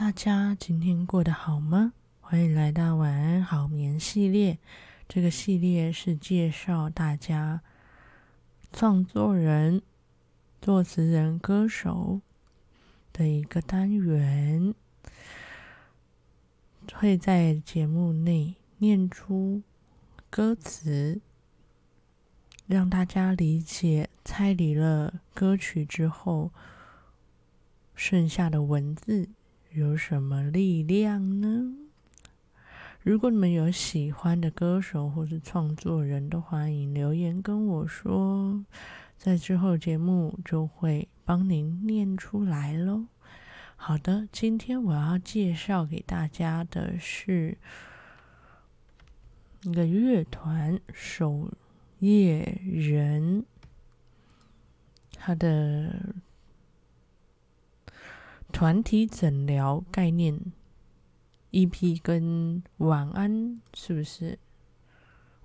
大家今天过得好吗？欢迎来到晚安好眠系列。这个系列是介绍大家创作人、作词人、歌手的一个单元，会在节目内念出歌词，让大家理解猜离了歌曲之后剩下的文字有什么力量呢？如果你们有喜欢的歌手或是创作人，都欢迎留言跟我说，在之后节目就会帮您念出来喽。好的，今天我要介绍给大家的是一个乐团守夜人，他的团体诊疗概念。EP 跟晚安是不是？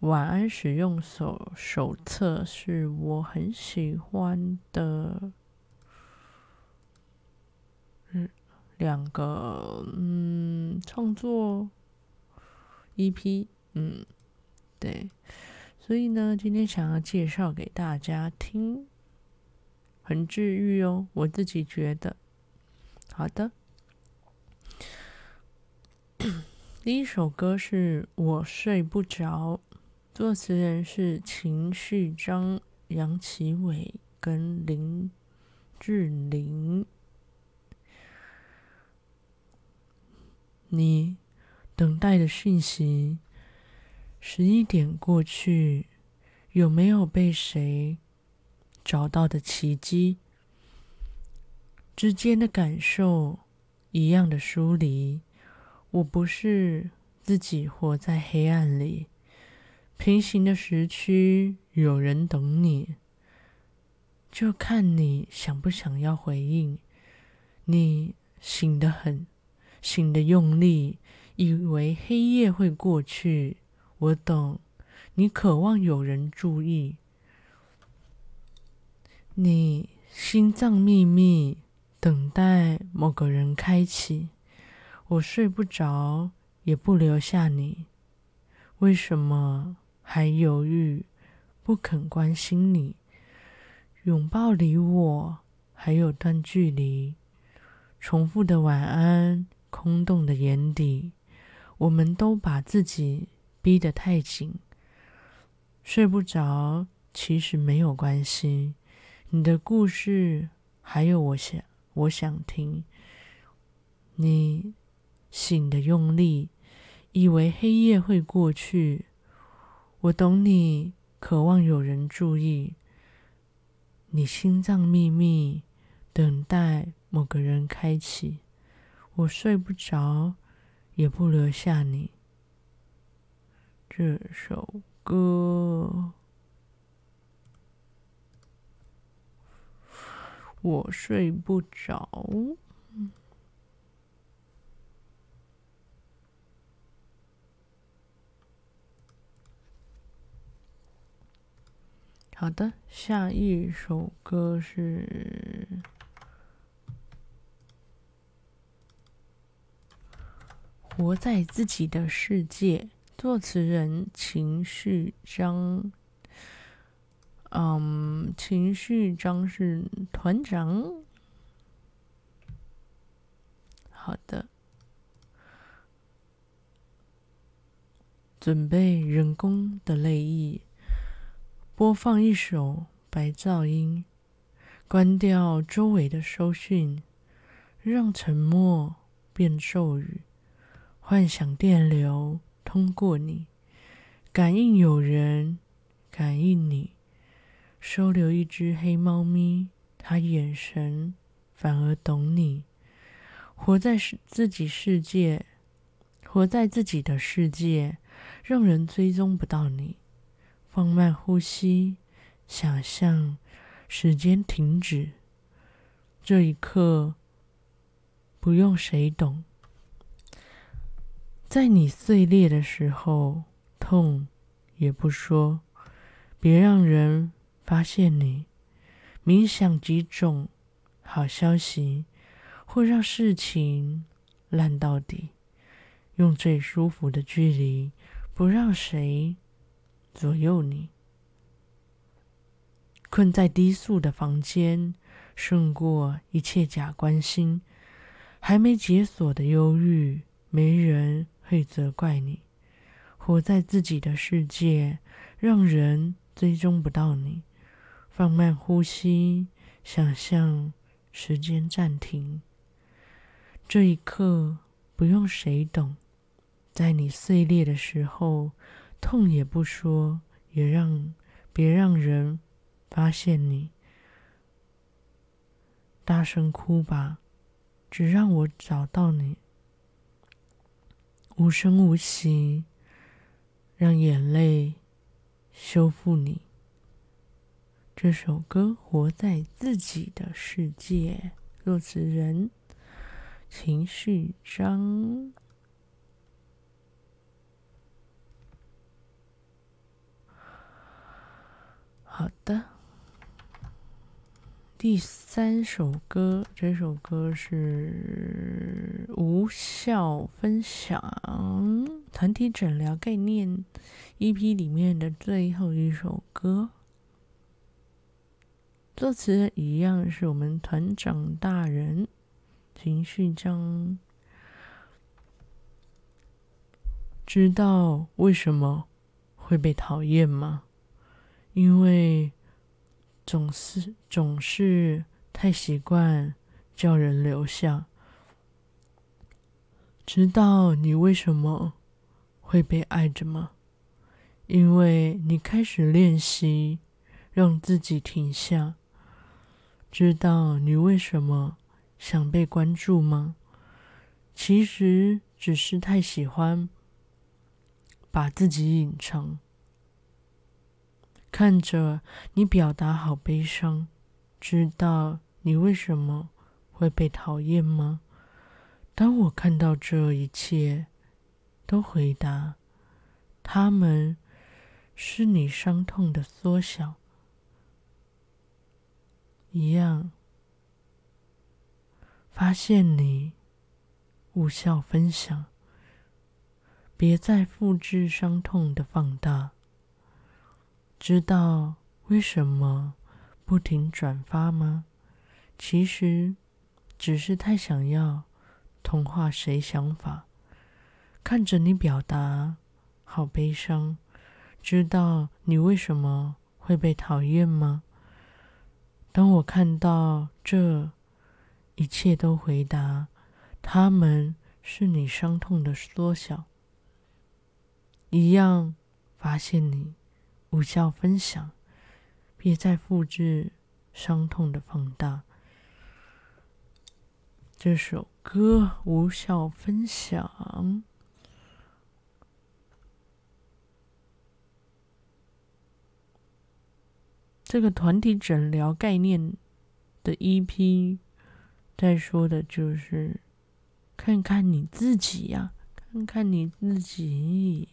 晚安使用手手册是我很喜欢的，嗯，两个嗯创作 EP，嗯，对，所以呢，今天想要介绍给大家听，很治愈哦，我自己觉得，好的。第一首歌是我睡不着，作词人是秦旭章、杨奇伟跟林志玲。你等待的讯息，十一点过去，有没有被谁找到的奇迹？之间的感受，一样的疏离。我不是自己活在黑暗里，平行的时区有人等你，就看你想不想要回应。你醒得很，醒得用力，以为黑夜会过去。我懂，你渴望有人注意，你心脏秘密，等待某个人开启。我睡不着，也不留下你。为什么还犹豫，不肯关心你？拥抱离我还有段距离。重复的晚安，空洞的眼底，我们都把自己逼得太紧。睡不着，其实没有关系。你的故事还有我想，我想听。你。醒的用力，以为黑夜会过去。我懂你，渴望有人注意。你心脏秘密，等待某个人开启。我睡不着，也不留下你。这首歌，我睡不着。好的，下一首歌是《活在自己的世界》，作词人情绪张。嗯，情绪章是团长。好的，准备人工的泪液。播放一首白噪音，关掉周围的收讯，让沉默变咒语。幻想电流通过你，感应有人，感应你。收留一只黑猫咪，它眼神反而懂你。活在世自己世界，活在自己的世界，让人追踪不到你。放慢呼吸，想象时间停止。这一刻，不用谁懂。在你碎裂的时候，痛也不说，别让人发现你。冥想几种好消息，会让事情烂到底，用最舒服的距离，不让谁左右你。困在低速的房间，胜过一切假关心。还没解锁的忧郁，没人会责怪你。活在自己的世界，让人追踪不到你。放慢呼吸，想象时间暂停。这一刻，不用谁懂。在你碎裂的时候，痛也不说，也让别让人发现你。大声哭吧。只让我找到你，无声无息，让眼泪修复你。这首歌活在自己的世界，作词人情绪章。好的。第三首歌，这首歌是无效分享团体诊疗概念 EP 里面的最后一首歌，作词一样是我们团长大人秦旭章。知道为什么会被讨厌吗？因为。总是总是太习惯叫人留下，知道你为什么会被爱着吗？因为你开始练习让自己停下。知道你为什么想被关注吗？其实只是太喜欢把自己隐藏。看着你表达好悲伤，知道你为什么会被讨厌吗？当我看到这一切，都回答：他们是你伤痛的缩小，一样发现你无效分享，别再复制伤痛的放大。知道为什么不停转发吗？其实只是太想要同化谁想法。看着你表达，好悲伤。知道你为什么会被讨厌吗？当我看到这一切，都回答：他们是你伤痛的缩小，一样发现你。无效分享，别再复制伤痛的放大。这首歌无效分享，这个团体诊疗概念的 EP，在说的就是看看你自己呀，看看你自己。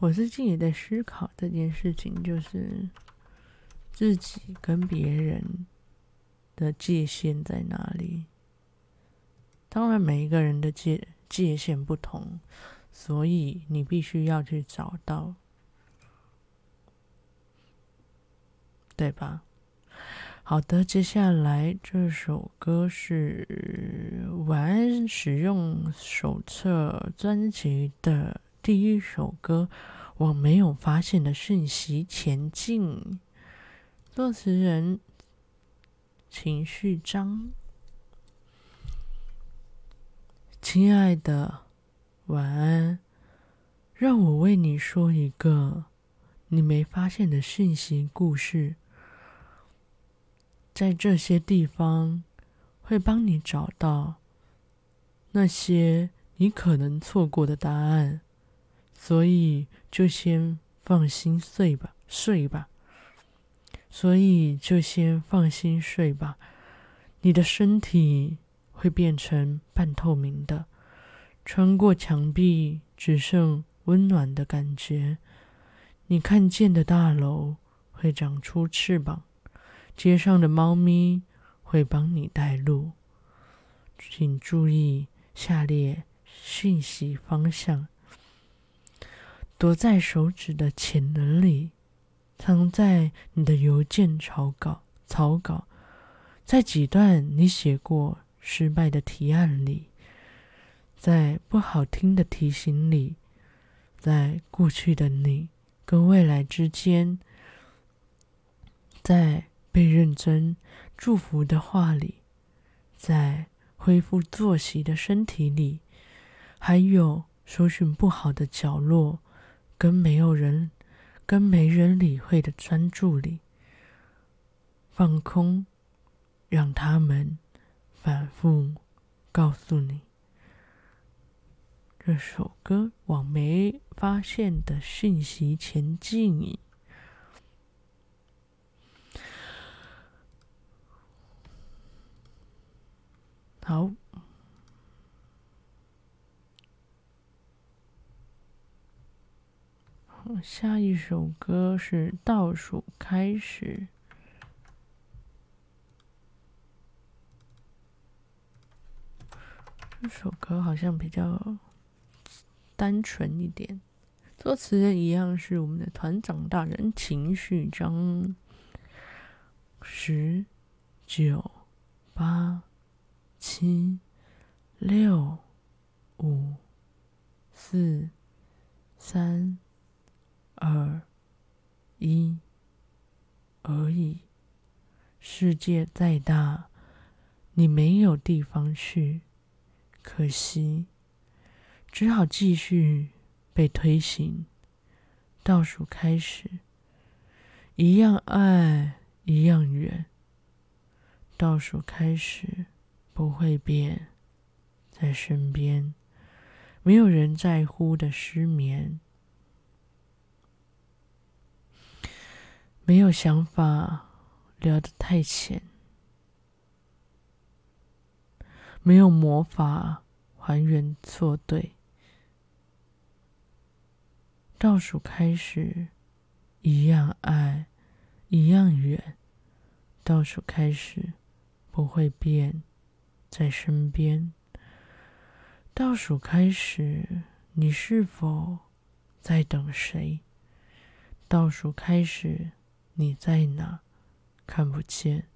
我最近也在思考这件事情，就是自己跟别人的界限在哪里。当然，每一个人的界界限不同，所以你必须要去找到，对吧？好的，接下来这首歌是《晚安使用手册》专辑的。第一首歌，往没有发现的讯息前进。作词人秦绪章。亲爱的，晚安。让我为你说一个你没发现的讯息故事。在这些地方，会帮你找到那些你可能错过的答案。所以就先放心睡吧，睡吧。所以就先放心睡吧。你的身体会变成半透明的，穿过墙壁，只剩温暖的感觉。你看见的大楼会长出翅膀，街上的猫咪会帮你带路，请注意下列讯息方向：躲在手指的潜能里，藏在你的邮件草稿、草稿，在几段你写过失败的提案里，在不好听的提醒里，在过去的你跟未来之间。在被认真祝福的话里，在恢复作息的身体里，还有搜寻不好的角落，跟没有人、跟没人理会的专注里，放空，让他们反复告诉你，这首歌往没发现的讯息前进。好，下一首歌是《倒数开始》。这首歌好像比较单纯一点，作词人一样是我们的团长大人情绪张，十九八。七、六、五、四、三、二、一，而已。世界再大，你没有地方去，可惜，只好继续被推行。倒数开始，一样爱，一样远。倒数开始。不会变，在身边，没有人在乎的失眠，没有想法聊得太浅，没有魔法还原错对。倒数开始，一样爱，一样远。倒数开始，不会变。在身边，倒数开始，你是否在等谁？倒数开始，你在哪？看不见，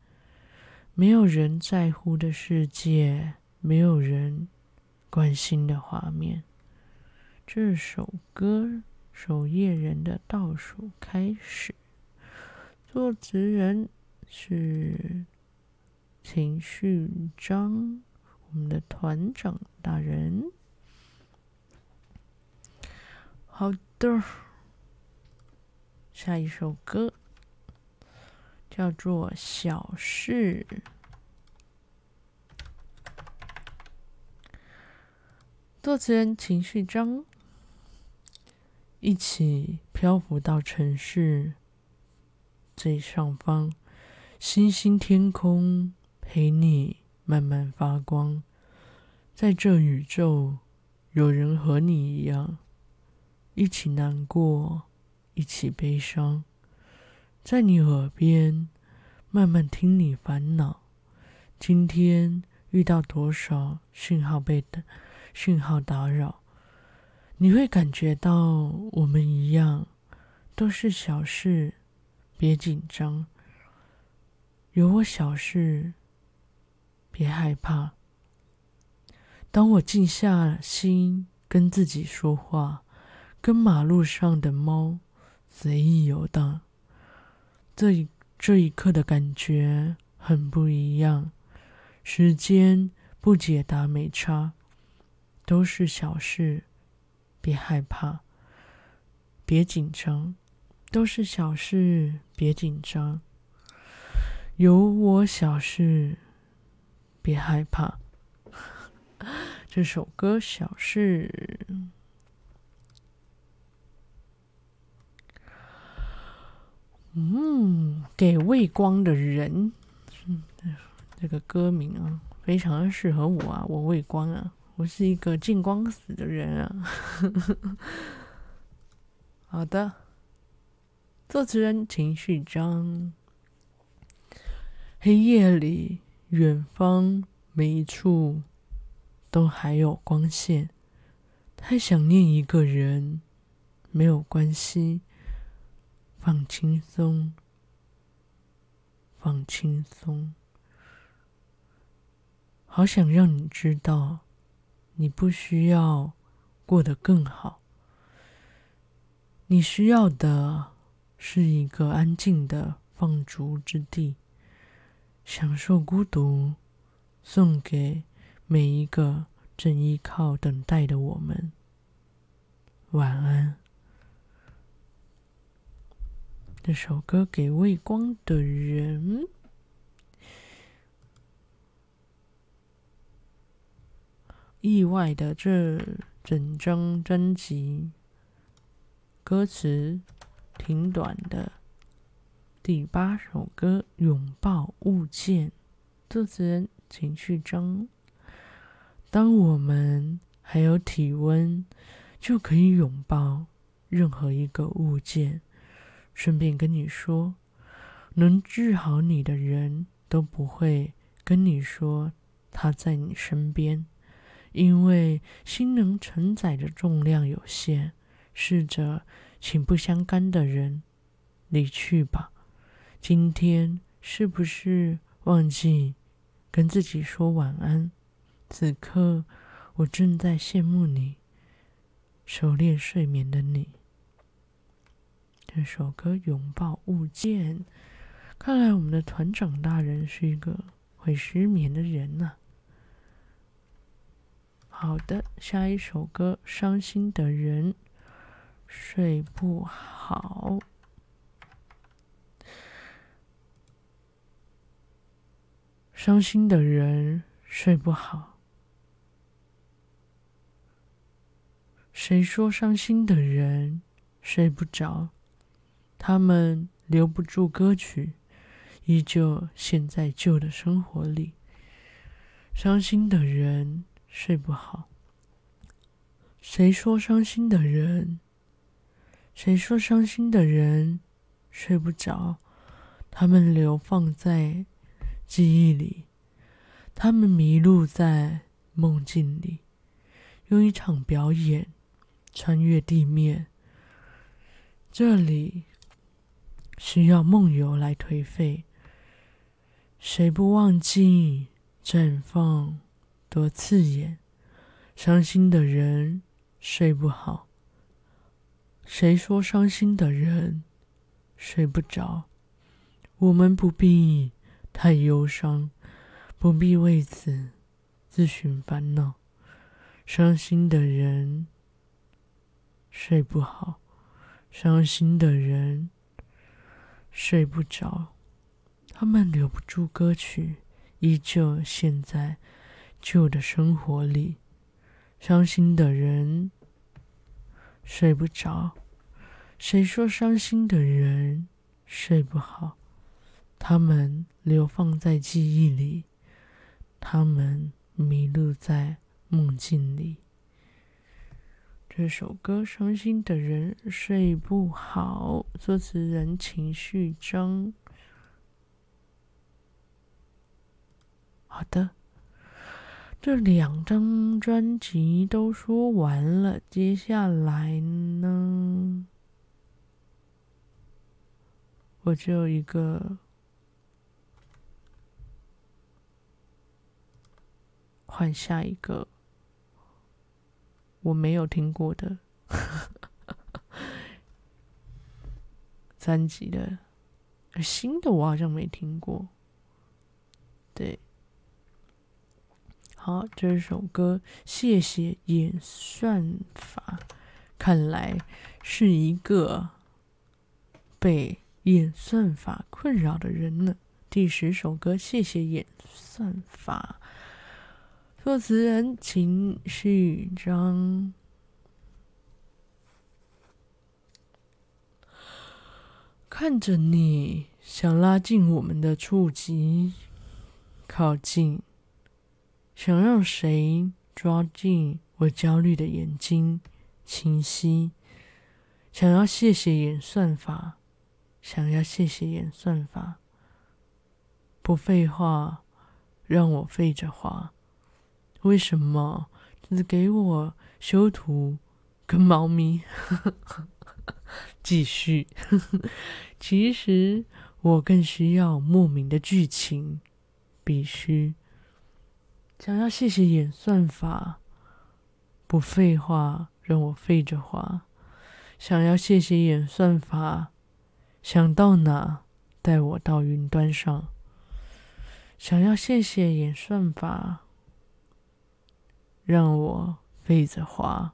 没有人在乎的世界，没有人关心的画面。这首歌《守夜人的倒数开始》，作词人是。情绪张，我们的团长大人。好的，下一首歌叫做《小事》，作词人情绪章，一起漂浮到城市最上方，星星天空。陪你慢慢发光，在这宇宙，有人和你一样，一起难过，一起悲伤，在你耳边慢慢听你烦恼。今天遇到多少讯号被打讯号打扰，你会感觉到我们一样，都是小事，别紧张，有我小事。别害怕。当我静下心跟自己说话，跟马路上的猫随意游荡，这一这一刻的感觉很不一样。时间不解答没差，都是小事，别害怕，别紧张，都是小事，别紧张，有我小事。别害怕，这首歌《小事》。嗯，给畏光的人，嗯，这个歌名啊，非常的适合我啊，我畏光啊，我是一个见光死的人啊。好的，作词人情绪张。黑夜里，远方每一处都还有光线。太想念一个人，没有关系，放轻松，放轻松。好想让你知道，你不需要过得更好，你需要的是一个安静的放逐之地，享受孤独，送给每一个正依靠等待的我们。晚安。这首歌给未光的人。意外的，这整张专辑歌词挺短的。第八首歌《拥抱物件》，作词人秦旭章。当我们还有体温，就可以拥抱任何一个物件。顺便跟你说，能治好你的人都不会跟你说他在你身边。因为心能承载的重量有限，试着请不相干的人离去吧。今天是不是忘记跟自己说晚安？此刻我正在羡慕你，熟练睡眠的你。这首歌《拥抱物件》，看来我们的团长大人是一个会失眠的人呢、啊。好的，下一首歌《伤心的人睡不好》。伤心的人睡不好。谁说伤心的人睡不着？他们留不住歌曲，依旧陷在旧的生活里。伤心的人。睡不好。谁说伤心的人？谁说伤心的人睡不着？他们流放在记忆里，他们迷路在梦境里，用一场表演穿越地面。这里需要梦游来颓废。谁不忘记绽放？多刺眼，伤心的人睡不好。谁说伤心的人睡不着？我们不必太忧伤，不必为此自寻烦恼。伤心的人睡不好，伤心的人睡不着。他们留不住歌曲，依旧陷在。旧的生活里，伤心的人睡不着。谁说伤心的人睡不好？他们流放在记忆里，他们迷路在梦境里。这首歌《伤心的人睡不好》，作词人情绪张。好的。这两张专辑都说完了，接下来呢？我就一个换下一个我没有听过的 三级的，新的我好像没听过，对。好，这首歌谢谢演算法，看来是一个被演算法困扰的人呢。第十首歌谢谢演算法，作词人秦旭章，看着你想拉近我们的触及，靠近。想让谁抓进我焦虑的眼睛，清晰。想要谢谢演算法，想要谢谢演算法，不废话，让我废着话。为什么只给我修图跟猫咪？继续。其实我更需要莫名的剧情，必须。想要谢谢演算法，不废话，让我废着花。想要谢谢演算法，想到哪带我到云端上。想要谢谢演算法，让我背着花。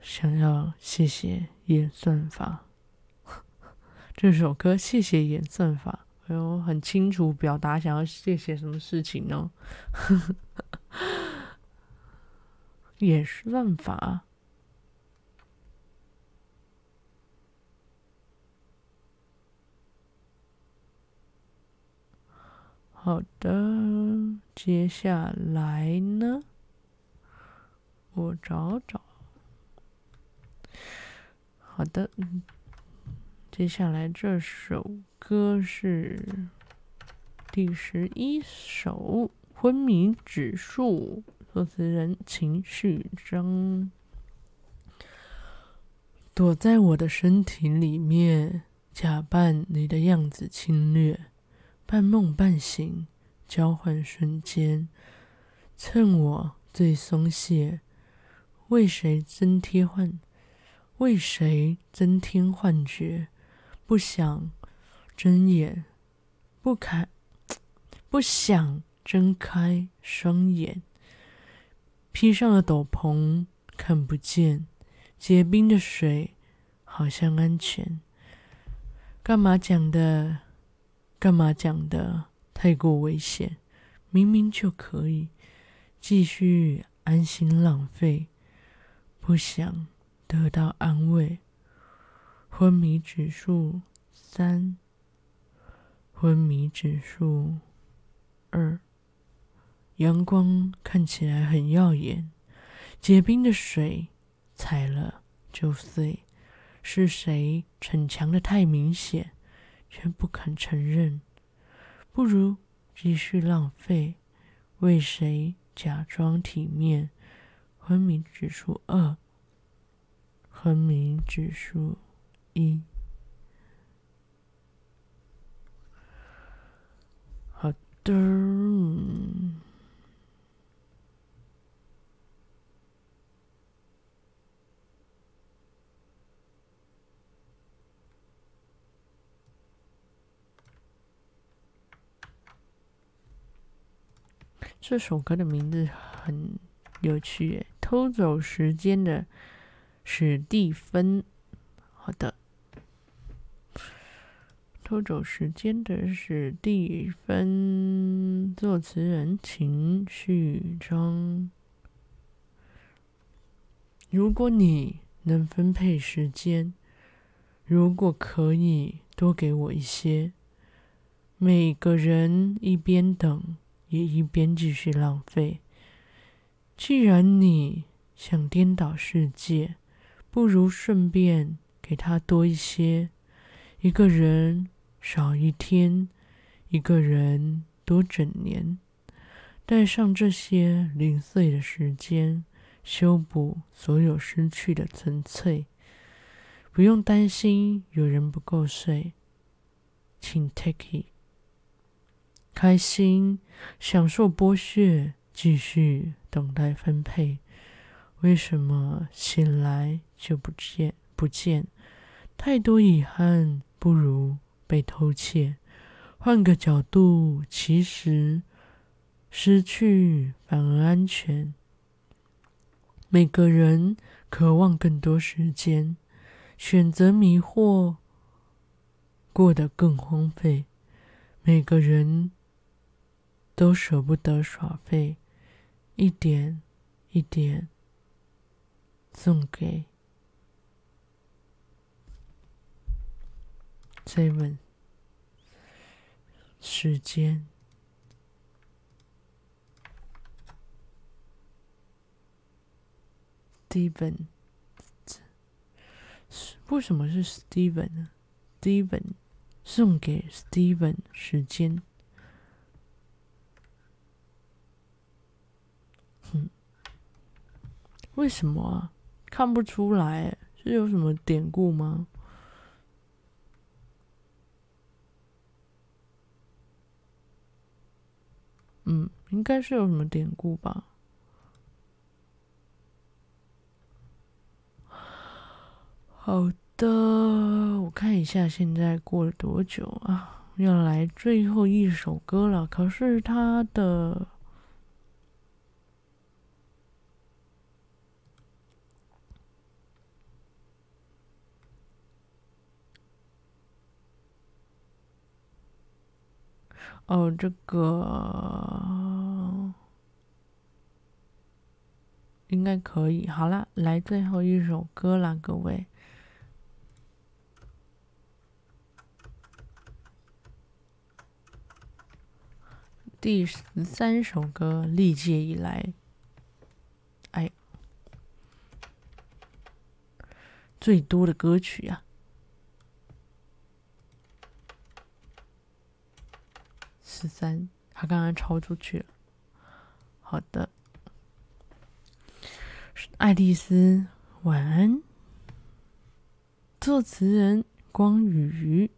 想要谢谢演算法，这首歌谢谢演算法，哎呦，很清楚表达想要谢谢什么事情呢？演算法。好的，接下来呢？我找找。好的，接下来这首歌是第十一首《昏迷指数》，作词人秦旭章。躲在我的身体里面，假扮你的样子侵略。半梦半醒，交换瞬间，趁我最松懈，为谁增添幻？为谁增添幻觉？不想睁眼，不开，不想睁开双眼，披上了斗篷，看不见结冰的水，好像安全。干嘛讲的？干嘛讲的太过危险？明明就可以继续安心浪费，不想得到安慰。昏迷指数三，昏迷指数二，阳光看起来很耀眼，结冰的水踩了就碎。是谁逞强的太明显？却不肯承认，不如继续浪费。为谁假装体面？昏迷指数二，昏迷指数一。好的。这首歌的名字很有趣，诶，偷走时间的史蒂芬。好的，偷走时间的史蒂芬，作词人秦旭章。如果你能分配时间，如果可以多给我一些，每个人一边等。也一边继续浪费。既然你想颠倒世界，不如顺便给他多一些。一个人少一天，一个人多整年。带上这些零碎的时间，修补所有失去的纯粹。不用担心有人不够睡，请 take it。开心，享受剥削，继续等待分配。为什么醒来就不见不见？太多遗憾，不如被偷窃。换个角度，其实失去反而安全。每个人渴望更多时间，选择迷惑，过得更荒废。每个人。都舍不得耍废，一点一点送给 Seven 时间。Steven，为什么是 Steven 呢？Steven。送给 Steven 时间。为什么啊？看不出来，是有什么典故吗？嗯，应该是有什么典故吧。好的，我看一下现在过了多久啊？要来最后一首歌了。可是它的，哦，这个应该可以。好了，来最后一首歌了，各位。第十三首歌，历届以来，哎，最多的歌曲啊，十三，他刚刚超出去了。好的，爱丽丝，晚安。作词人光宇，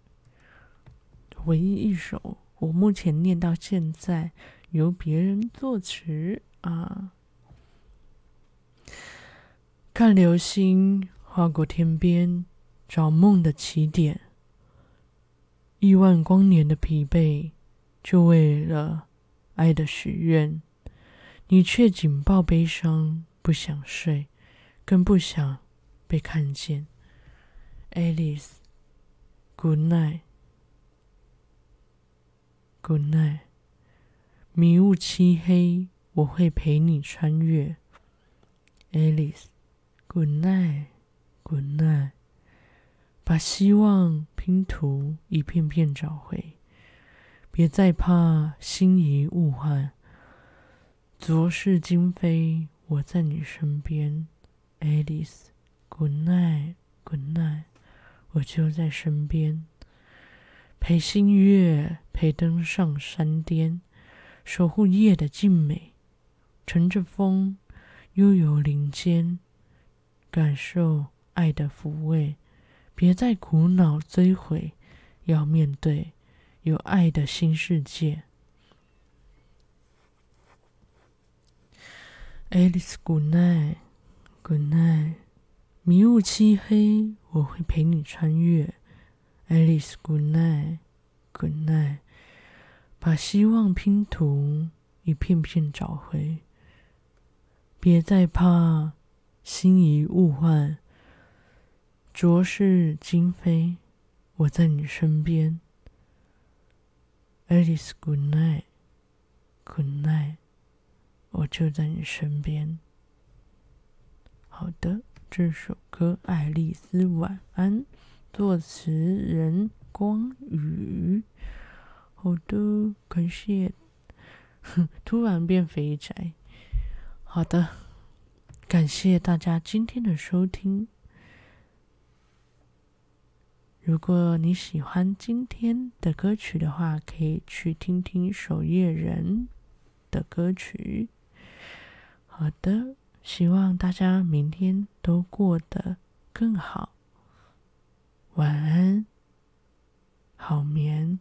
唯一一首。我目前念到现在，由别人作词啊。看流星划过天边，找梦的起点。亿万光年的疲惫，就为了爱的许愿。你却紧抱悲伤，不想睡，更不想被看见。Alice，Good night。Good night，迷雾漆黑，我会陪你穿越。Alice，Good night，Good night，把希望拼图一片片找回，别再怕心仪物换。昨是今非，我在你身边。Alice，Good night，Good night，我就在身边。陪星月，陪登上山巅，守护夜的静美，乘着风，悠游林间，感受爱的抚慰。别再苦恼追悔，要面对有爱的新世界。Alice，Good night，Good night，迷雾漆黑，我会陪你穿越。Alice, good night, good night。把希望拼图一片片找回，别再怕心仪物换。浊是今非，我在你身边。Alice, good night, good night。我就在你身边。好的，这首歌《爱丽丝晚安》。作词人光宇，好的，感谢。哼 突然变肥宅，好的，感谢大家今天的收听。如果你喜欢今天的歌曲的话，可以去听听守夜人的歌曲。好的，希望大家明天都过得更好。晚安，好眠。